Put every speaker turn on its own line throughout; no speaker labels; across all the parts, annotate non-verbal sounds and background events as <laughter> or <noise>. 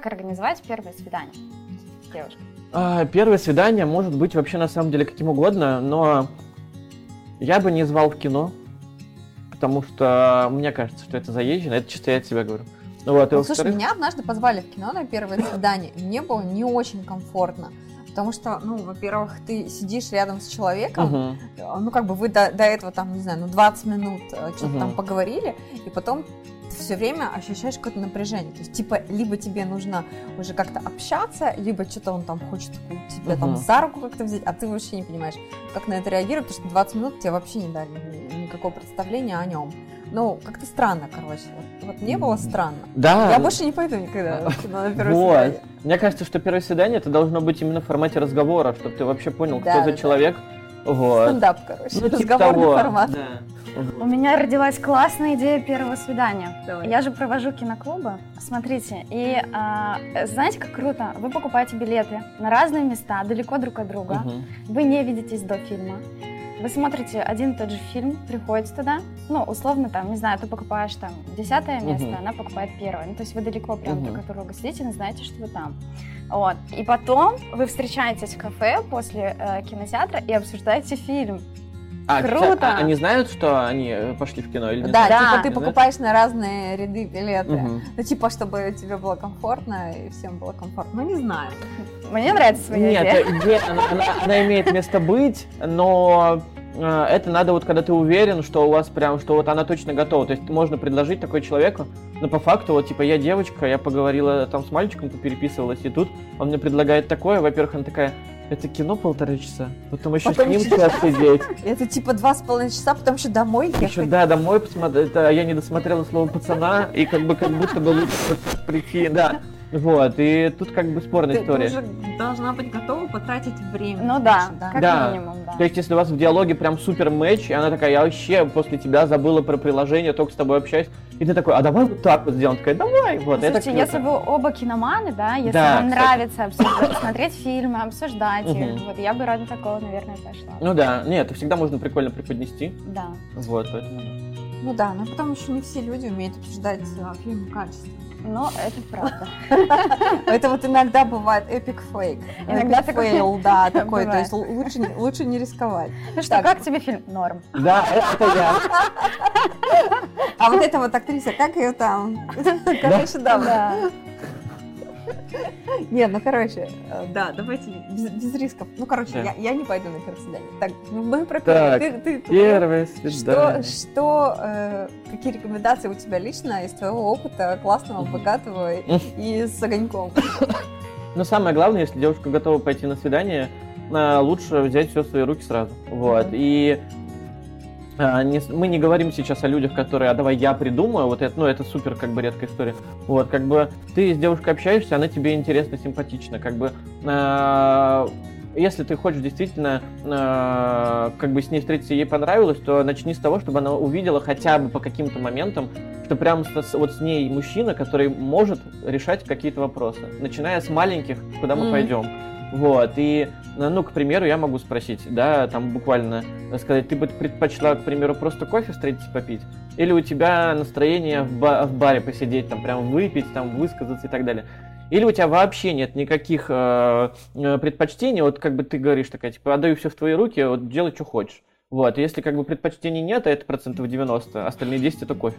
как организовать первое свидание с девушкой?
А, первое свидание может быть вообще на самом деле каким угодно, но я бы не звал в кино, потому что мне кажется, что это заезжено, это чисто я от себя говорю.
Ну, вот, ну, слушай, меня однажды позвали в кино на первое свидание, и мне было не очень комфортно. Потому что, ну, во-первых, ты сидишь рядом с человеком, uh ну, как бы вы до, до этого, там, не знаю, ну, 20 минут э, что-то uh там поговорили, и потом все время ощущаешь какое-то напряжение. То есть, типа, либо тебе нужно уже как-то общаться, либо что-то он там хочет тебя там за руку как-то взять, а ты вообще не понимаешь, как на это реагировать, потому что 20 минут тебе вообще не дали никакого представления о нем. Ну, как-то странно, короче. Вот, вот мне было странно.
Да.
Я больше не пойду никогда на <laughs> первое вот. свидание.
Мне кажется, что первое свидание это должно быть именно в формате разговора, чтобы ты вообще понял, да, кто да, за человек. Вот.
Стендап, короче. Ну, типа Разговорный того. формат. Да.
У меня родилась классная идея первого свидания. Давай. Я же провожу киноклубы. Смотрите, и а, знаете, как круто? Вы покупаете билеты на разные места, далеко друг от друга. Угу. Вы не видитесь до фильма. Вы смотрите один и тот же фильм, приходите туда, ну, условно, там, не знаю, ты покупаешь там десятое место, uh-huh. она покупает первое. Ну, то есть вы далеко прям uh-huh. друг от друга сидите, но знаете, что вы там. Вот. И потом вы встречаетесь в кафе после э, кинотеатра и обсуждаете фильм.
А, Круто! А, они знают, что они э, пошли в кино или нет?
Да, да. типа ты покупаешь на разные ряды билеты. Угу. Ну, типа, чтобы тебе было комфортно и всем было комфортно. Ну, не знаю.
Мне нравится своя
Нет, идея. Нет, она, она, она имеет место быть, но э, это надо вот, когда ты уверен, что у вас прям, что вот она точно готова. То есть можно предложить такой человеку, но по факту, вот, типа, я девочка, я поговорила там с мальчиком, переписывалась, и тут он мне предлагает такое, во-первых, она такая, это кино полтора часа, потом еще потом с ним час сидеть.
Это типа два с половиной часа, потом еще домой ехать. Еще,
да, домой посмотреть. Я не досмотрела слово пацана, и как бы как будто бы лучше прийти, да. Вот, и тут как бы спорная
ты,
история.
Ты уже должна быть готова потратить время.
Ну да, да, как да. минимум, да.
То есть, если у вас в диалоге прям супер матч, и она такая, я вообще после тебя забыла про приложение, только с тобой общаюсь, и ты такой, а давай вот так вот сделаем. Такая, давай, вот,
Слушайте, если вы оба киноманы, да, если да, вам кстати. нравится обсуждать, <coughs> смотреть фильмы, обсуждать их, вот я бы ради такого, наверное, пошла.
Ну да, нет, это всегда можно прикольно преподнести.
Да.
Вот, поэтому...
Ну да, но потом еще не все люди умеют обсуждать а, фильмы качественно.
Но это правда. <laughs>
Это вот иногда бывает epic fail. Иногда fail, да, <laughs> такой. То есть лучше не рисковать.
Ну что, как тебе фильм? Норм.
Да, это я.
А вот эта вот актриса, как ее там? <laughs> Короче, да. <laughs> Нет, ну короче, э, да, давайте без, без рисков. Ну, короче, да. я, я не пойду на первое свидание. Так, ну, мы про.
Ты, ты, первое свидание.
Что, что э, какие рекомендации у тебя лично из твоего опыта классного, богатого и с огоньком? <coughs>
Ну, самое главное, если девушка готова пойти на свидание, лучше взять все в свои руки сразу. Вот. И не, мы не говорим сейчас о людях, которые, а давай я придумаю, вот это, ну, это супер, как бы, редкая история. Вот, как бы, ты с девушкой общаешься, она тебе интересна, симпатична, как бы, э, если ты хочешь действительно, э, как бы, с ней встретиться, ей понравилось, то начни с того, чтобы она увидела хотя бы по каким-то моментам, что прям с, вот с ней мужчина, который может решать какие-то вопросы, начиная с маленьких, куда мы mm-hmm. пойдем. Вот, и, ну, к примеру, я могу спросить, да, там буквально сказать, ты бы предпочла, к примеру, просто кофе встретиться попить? Или у тебя настроение в, ба- в баре посидеть, там, прям выпить, там, высказаться и так далее? Или у тебя вообще нет никаких э, э предпочтений, вот как бы ты говоришь такая, типа, отдаю все в твои руки, вот делай, что хочешь. Вот, если как бы предпочтений нет, а это процентов 90, остальные 10 это кофе.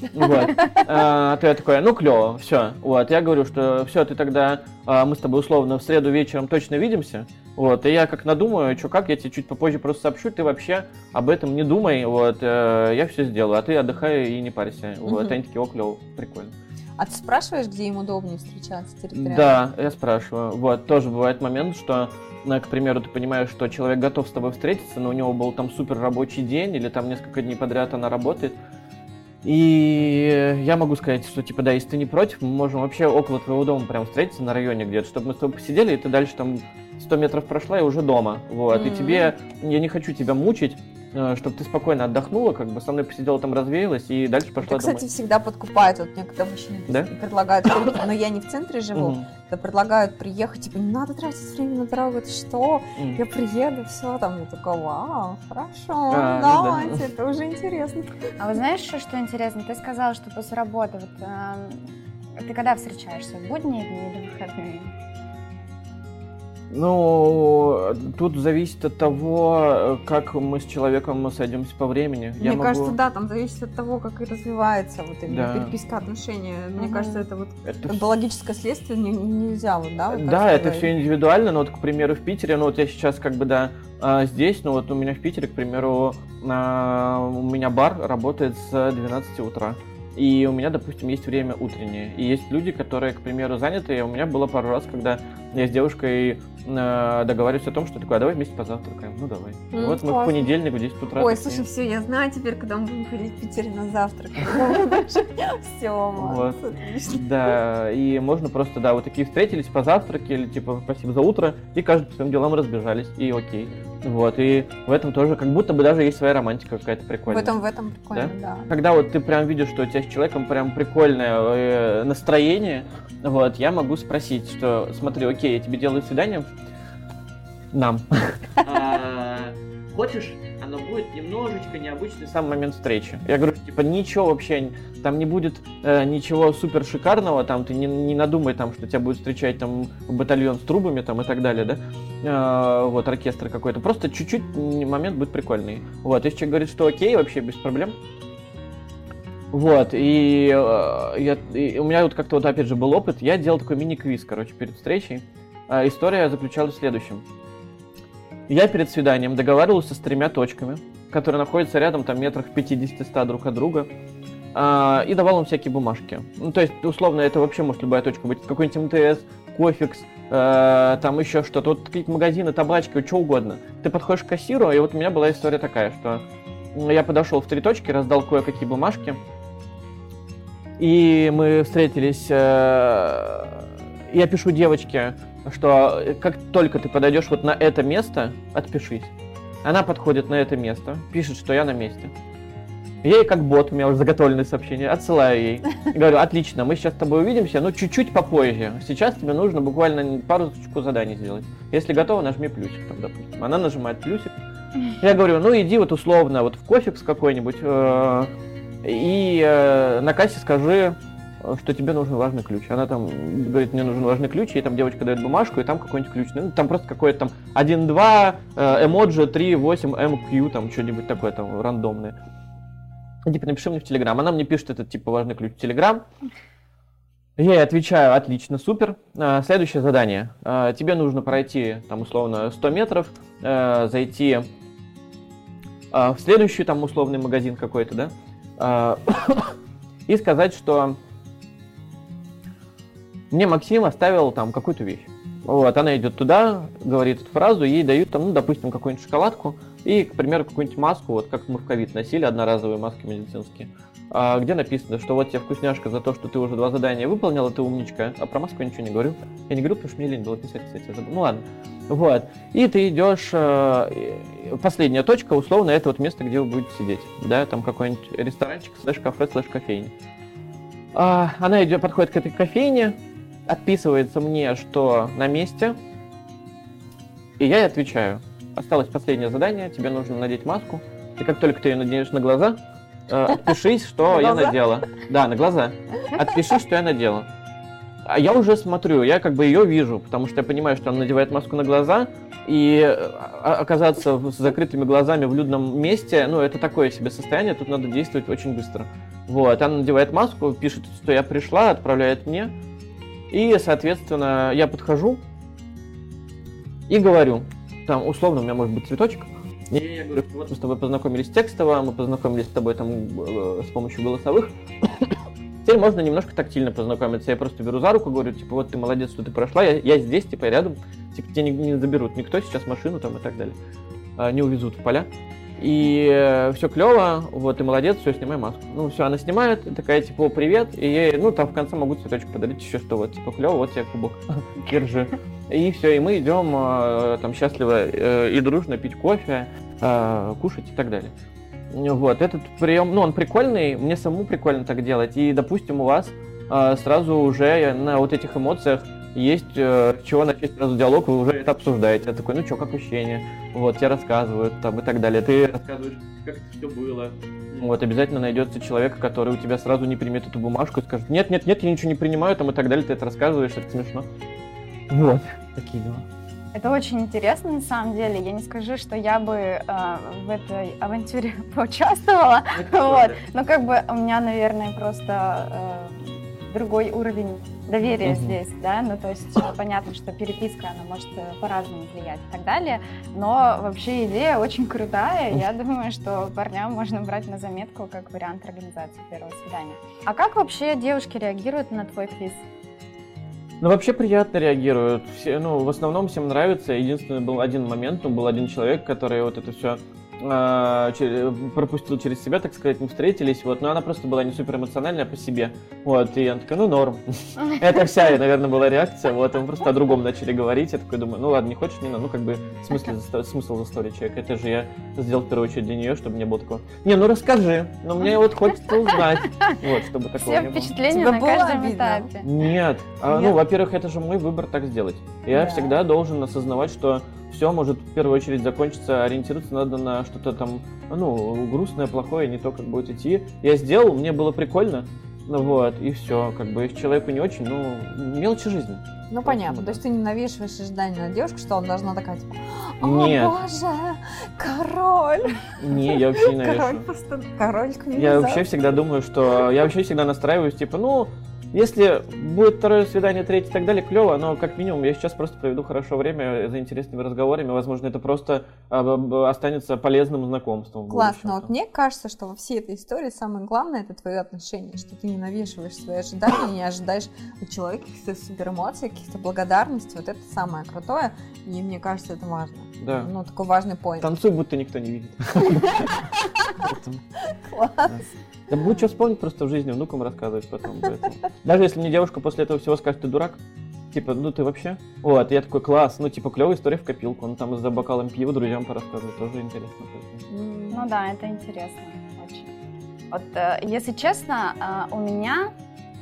<laughs> Вот. А, то я такой, ну клево, все. Вот, я говорю, что все, ты тогда, а, мы с тобой условно в среду вечером точно видимся. Вот, и я как надумаю, что как, я тебе чуть попозже просто сообщу, ты вообще об этом не думай, вот, э, я все сделаю, а ты отдыхай и не парься. Вот, они такие, о, клево, прикольно.
А ты спрашиваешь, где им удобнее встречаться территориально?
Да, я спрашиваю. Вот, тоже бывает момент, что к примеру, ты понимаешь, что человек готов с тобой встретиться, но у него был там супер рабочий день, или там несколько дней подряд она работает, и я могу сказать, что, типа, да, если ты не против, мы можем вообще около твоего дома прям встретиться на районе где-то, чтобы мы с тобой посидели, и ты дальше там 100 метров прошла и уже дома, вот, mm-hmm. и тебе, я не хочу тебя мучить, чтобы ты спокойно отдохнула, как бы со мной посидела там, развеялась и дальше пошла
Это, кстати,
домой.
всегда подкупает. Вот мне когда мужчины да? предлагают, но я не в центре живу, когда предлагают приехать, типа, не надо тратить время на дорогу, это что? Я приеду, все, там, я такая, вау, хорошо, а, давайте, ну да. это уже интересно.
А вы знаешь, что, что интересно? Ты сказала, что после работы вот, э, Ты когда встречаешься? В будние дни или выходные?
Ну, тут зависит от того, как мы с человеком сойдемся по времени.
Мне Я кажется, могу... да, там зависит от того, как и развивается вот именно да. переписка отношений. Мне угу. кажется, это вот это биологическое следствие не, нельзя вот, да? Вот
да, сказать. это все индивидуально, но вот, к примеру, в Питере, ну вот я сейчас как бы, да, а, здесь, ну вот у меня в Питере, к примеру, а, у меня бар работает с 12 утра. И у меня, допустим, есть время утреннее. И есть люди, которые, к примеру, заняты. И у меня было пару раз, когда я с девушкой э, договариваюсь о том, что такое, а давай вместе позавтракаем. Ну давай. Mm, вот классно. мы в понедельник в 10 утра.
Ой, слушай, все, я знаю теперь, когда мы будем ходить в Питере на завтрак. <laughs> Все,
Да, и можно просто, да, вот такие встретились, позавтракали, типа, спасибо за утро, и каждый по своим делам разбежались, и окей. Вот, и в этом тоже как будто бы даже есть своя романтика какая-то прикольная.
В этом, в этом прикольно, да?
да. Когда вот ты прям видишь, что у тебя с человеком прям прикольное э, настроение, вот, я могу спросить, что смотри, окей, я тебе делаю свидание, нам. А, хочешь, оно будет немножечко необычный сам момент встречи. Я говорю, типа, ничего вообще, там не будет э, ничего супер шикарного, там ты не, не надумай, там, что тебя будет встречать там батальон с трубами там и так далее, да, э, вот, оркестр какой-то. Просто чуть-чуть момент будет прикольный. Вот, если человек говорит, что окей, вообще без проблем, вот, и, э, я, и у меня вот как-то вот опять же был опыт, я делал такой мини-квиз, короче, перед встречей. Э, история заключалась в следующем. Я перед свиданием договаривался с тремя точками, которые находятся рядом, там, метрах 50-100 друг от друга, э, и давал им всякие бумажки. Ну, то есть, условно, это вообще может любая точка быть. Какой-нибудь МТС, Кофикс, э, там еще что-то. Вот какие-то магазины, табачки, что угодно. Ты подходишь к кассиру, и вот у меня была история такая, что я подошел в три точки, раздал кое-какие бумажки, и мы встретились. Э, я пишу девочке, что как только ты подойдешь вот на это место, отпишись. Она подходит на это место, пишет, что я на месте. Я ей как бот, у меня уже заготовленное сообщение, отсылаю ей. <laughs> Говорю, отлично, мы сейчас с тобой увидимся, но чуть-чуть попозже. Сейчас тебе нужно буквально пару-чку заданий сделать. Если готова, нажми плюсик там, допустим. Она нажимает плюсик. Я говорю, ну иди вот условно вот в кофекс какой-нибудь, э, и э, на кассе скажи, что тебе нужен важный ключ. Она там говорит, мне нужен важный ключ, и там девочка дает бумажку, и там какой-нибудь ключ. Ну, там просто какой-то там 1, 2, э, эмоджи, 3, 8, MQ, там что-нибудь такое там рандомное. Типа, напиши мне в Телеграм. Она мне пишет этот, типа, важный ключ в Телеграм. Я ей отвечаю, отлично, супер. А, следующее задание. А, тебе нужно пройти, там, условно, 100 метров, а, зайти а, в следующий, там, условный магазин какой-то, да, <coughs> и сказать, что мне Максим оставил там какую-то вещь. Вот, она идет туда, говорит эту фразу, ей дают там, ну, допустим, какую-нибудь шоколадку и, к примеру, какую-нибудь маску, вот как мы в ковид носили, одноразовые маски медицинские, а, где написано, что вот тебе вкусняшка за то, что ты уже два задания выполнила, ты умничка, а про маску я ничего не говорю. Я не говорю, потому что мне лень было писать, кстати, я забыл. Ну ладно. Вот. И ты идешь, э, последняя точка, условно, это вот место, где вы будете сидеть. Да, там какой-нибудь ресторанчик, слэш-кафе, слэш-кофейня. А, она идет, подходит к этой кофейне, отписывается мне, что на месте, и я ей отвечаю. Осталось последнее задание, тебе нужно надеть маску, и как только ты ее наденешь на глаза, э, <laughs> отпишись, что я надела. Да, на глаза. Отпишись, что я надела. А я уже смотрю, я как бы ее вижу, потому что я понимаю, что она надевает маску на глаза, и а, оказаться с закрытыми глазами в людном месте, ну, это такое себе состояние, тут надо действовать очень быстро. Вот, она надевает маску, пишет, что я пришла, отправляет мне, и, соответственно, я подхожу и говорю, там, условно, у меня может быть цветочек, и я говорю, вот мы с тобой познакомились текстово, мы познакомились с тобой там э, с помощью голосовых, <coughs> Теперь можно немножко тактильно познакомиться. Я просто беру за руку, говорю, типа, вот ты молодец, что ты прошла, я, я здесь, типа, рядом. Типа, тебе не, не заберут никто сейчас машину там и так далее. А, не увезут в поля. И э, все клево, вот, ты молодец, все, снимай маску. Ну, все, она снимает, такая, типа, привет, и ей, ну, там в конце могу цветочек подарить еще что, вот, типа, клево, вот тебе кубок, <laughs> держи. И все, и мы идем э, там счастливо э, и дружно пить кофе, кушать и так далее. Вот, этот прием, ну, он прикольный, мне самому прикольно так делать. И, допустим, у вас сразу уже на вот этих эмоциях есть э, чего начать сразу диалог, вы уже это обсуждаете. Я такой, ну что, как ощущение? Вот, тебе рассказывают там и так далее. Ты рассказываешь, как это все было. Вот, обязательно найдется человек, который у тебя сразу не примет эту бумажку и скажет, нет, нет, нет, я ничего не принимаю, там и так далее, ты это рассказываешь, это смешно. Вот, такие дела.
Это очень интересно, на самом деле. Я не скажу, что я бы э, в этой авантюре <laughs> поучаствовала, вот. но как бы у меня, наверное, просто э, другой уровень доверия угу. здесь, да, ну то есть понятно, что переписка, она может э, по-разному влиять и так далее, но вообще идея очень крутая, я думаю, что парням можно брать на заметку как вариант организации первого свидания. А как вообще девушки реагируют на твой квиз?
Ну, вообще приятно реагируют. Все, ну, в основном всем нравится. Единственный был один момент, ну, был один человек, который вот это все пропустил через себя, так сказать, мы встретились, вот, но она просто была не супер эмоциональная по себе, вот, и она такая, ну, норм. <laughs> Это вся, наверное, была реакция, вот, мы просто о другом начали говорить, я такой думаю, ну, ладно, не хочешь, не надо, ну, как бы, смысл, смысл за истории человека, это же я сделал в первую очередь для нее, чтобы не было такого, не, ну, расскажи, но мне вот <laughs> хочется узнать, вот, чтобы такого
Все впечатления на каждом этапе.
Нет, а, ну, во-первых, это же мой выбор так сделать, я всегда должен осознавать, что все может в первую очередь закончиться, ориентироваться надо на что-то там, ну, грустное, плохое, не то, как будет идти. Я сделал, мне было прикольно, ну вот, и все, как бы, человеку не очень, ну, мелочи жизни.
Ну, понятно, то есть ты не навешиваешь ожидания на девушку, что он должна такая, типа, о, Нет. боже, король!
Не, я вообще <laughs> не навешиваю.
Король, просто, король
Я вообще всегда думаю, что, я вообще всегда настраиваюсь, типа, ну, если будет второе свидание, третье и так далее, клево, но как минимум я сейчас просто проведу хорошо время за интересными разговорами. Возможно, это просто а, останется полезным знакомством.
Классно. Вот мне кажется, что во всей этой истории самое главное это твои отношения, что ты не навешиваешь свои ожидания, не ожидаешь от человека каких-то супер эмоций, каких-то благодарностей. Вот это самое крутое, и мне кажется, это важно.
Да.
Ну, такой важный поинт.
Танцуй, будто никто не видит. <laughs>
Класс.
Да будет что вспомнить просто в жизни, внукам рассказывать потом. Даже если мне девушка после этого всего скажет, ты дурак, типа, ну ты вообще? Вот, я такой, класс, ну типа, клевая история в копилку, он там за бокалом пива друзьям порассказывает, тоже интересно.
Ну да, это интересно очень. Вот, э, если честно, э, у меня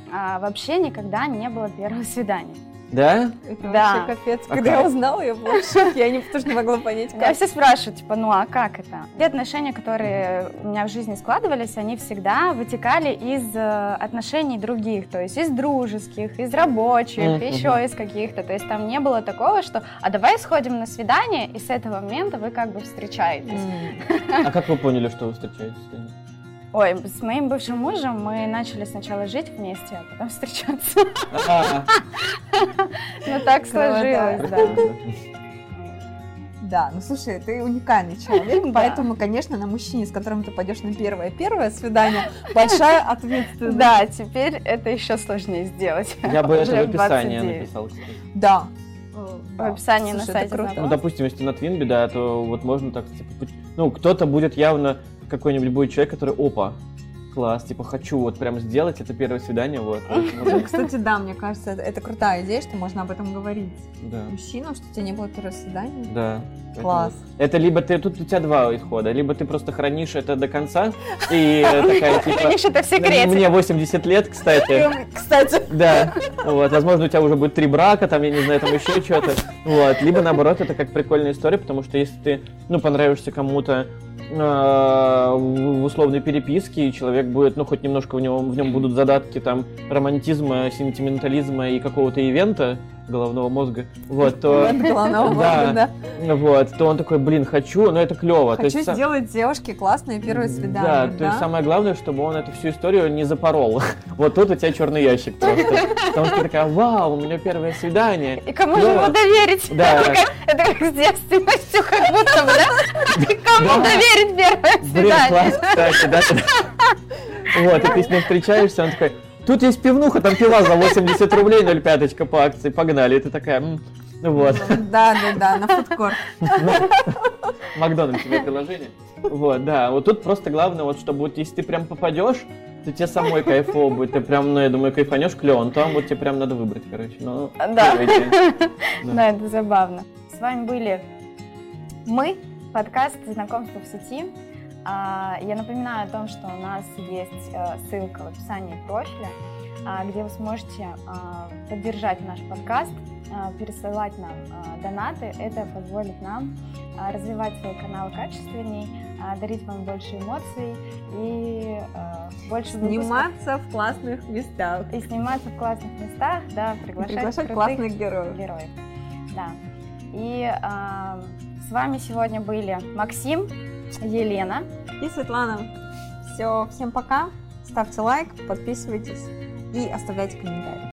э, вообще никогда не было первого свидания.
Да?
Это да. вообще капец. А Когда как? я узнала, я была в шоке. Я не, тоже не могла понять, как.
Я все спрашиваю, типа, ну а как это? Те отношения, которые у меня в жизни складывались, они всегда вытекали из э, отношений других. То есть из дружеских, из рабочих, mm-hmm. еще из каких-то. То есть там не было такого, что а давай сходим на свидание, и с этого момента вы как бы встречаетесь.
А как вы поняли, что вы встречаетесь?
Ой, с моим бывшим мужем мы начали сначала жить вместе, а потом <laughs> встречаться. Ну так сложилось, да.
Да, ну слушай, ты уникальный человек, <laughs> поэтому, конечно, на мужчине, с которым ты пойдешь на первое первое свидание, большая <laughs> ответственность.
Да, теперь это еще сложнее сделать.
Я бы это в описании написал.
Да.
В описании на сайте.
Ну, допустим, если на Твинби, да, то вот можно так, типа, ну, кто-то будет явно какой-нибудь будет человек, который, опа, класс, типа хочу вот прям сделать это первое свидание, вот. <laughs>
Кстати, да, мне кажется, это, крутая идея, что можно об этом говорить.
Да.
Мужчинам, что у тебя не было первого свидания.
Да.
Класс.
Это либо ты, тут у тебя два исхода, либо ты просто хранишь это до конца, и такая, типа...
Хранишь это в секрете.
Мне 80 лет, кстати.
Кстати.
Да. Вот, возможно, у тебя уже будет три брака, там, я не знаю, там еще что-то. Вот. Либо, наоборот, это как прикольная история, потому что если ты, ну, понравишься кому-то, в условной переписке, и человек будет, ну, хоть немножко в нем, в нем будут задатки там романтизма, сентиментализма и какого-то ивента, головного мозга, вот, то...
головного <laughs> мозга,
да. Вот, то он такой, блин, хочу, но это клево.
Хочу сделать девушке классное первое свидание, да?
Да, то есть самое главное, чтобы он эту всю историю не запорол. <laughs> Вот тут у тебя черный ящик просто. Потому что ты такая, вау, у меня первое свидание.
И кому же его доверить?
Да.
Это как с девственностью, <laughs> как будто бы, да? Кому доверить первое свидание? Блин, класс,
кстати, да? Вот, и ты с ним встречаешься, он такой, Тут есть пивнуха, там пива за 80 рублей 0,5 по акции, погнали. И ты такая, м вот.
Да, да, да, на фудкорт. <laughs>
Макдональдс тебе приложение. Вот, да. Вот тут просто главное, вот чтобы вот если ты прям попадешь, то тебе самой кайфово будет. Ты прям, ну, я думаю, кайфанешь клево, там вот тебе прям надо выбрать, короче. Ну, <laughs>
да. Да, это забавно. С вами были мы, подкаст «Знакомство в сети». А, я напоминаю о том, что у нас есть э, ссылка в описании профиля. а, где вы сможете а, поддержать наш подкаст, пересылать нам донаты. Это позволит нам развивать свой канал качественней, дарить вам больше эмоций и больше
Сниматься в классных местах.
И сниматься в классных местах, да, приглашать,
приглашать классных героев.
героев. Да. И с вами сегодня были Максим, Елена
и Светлана. Все, всем пока. Ставьте лайк, подписывайтесь и оставляйте комментарии.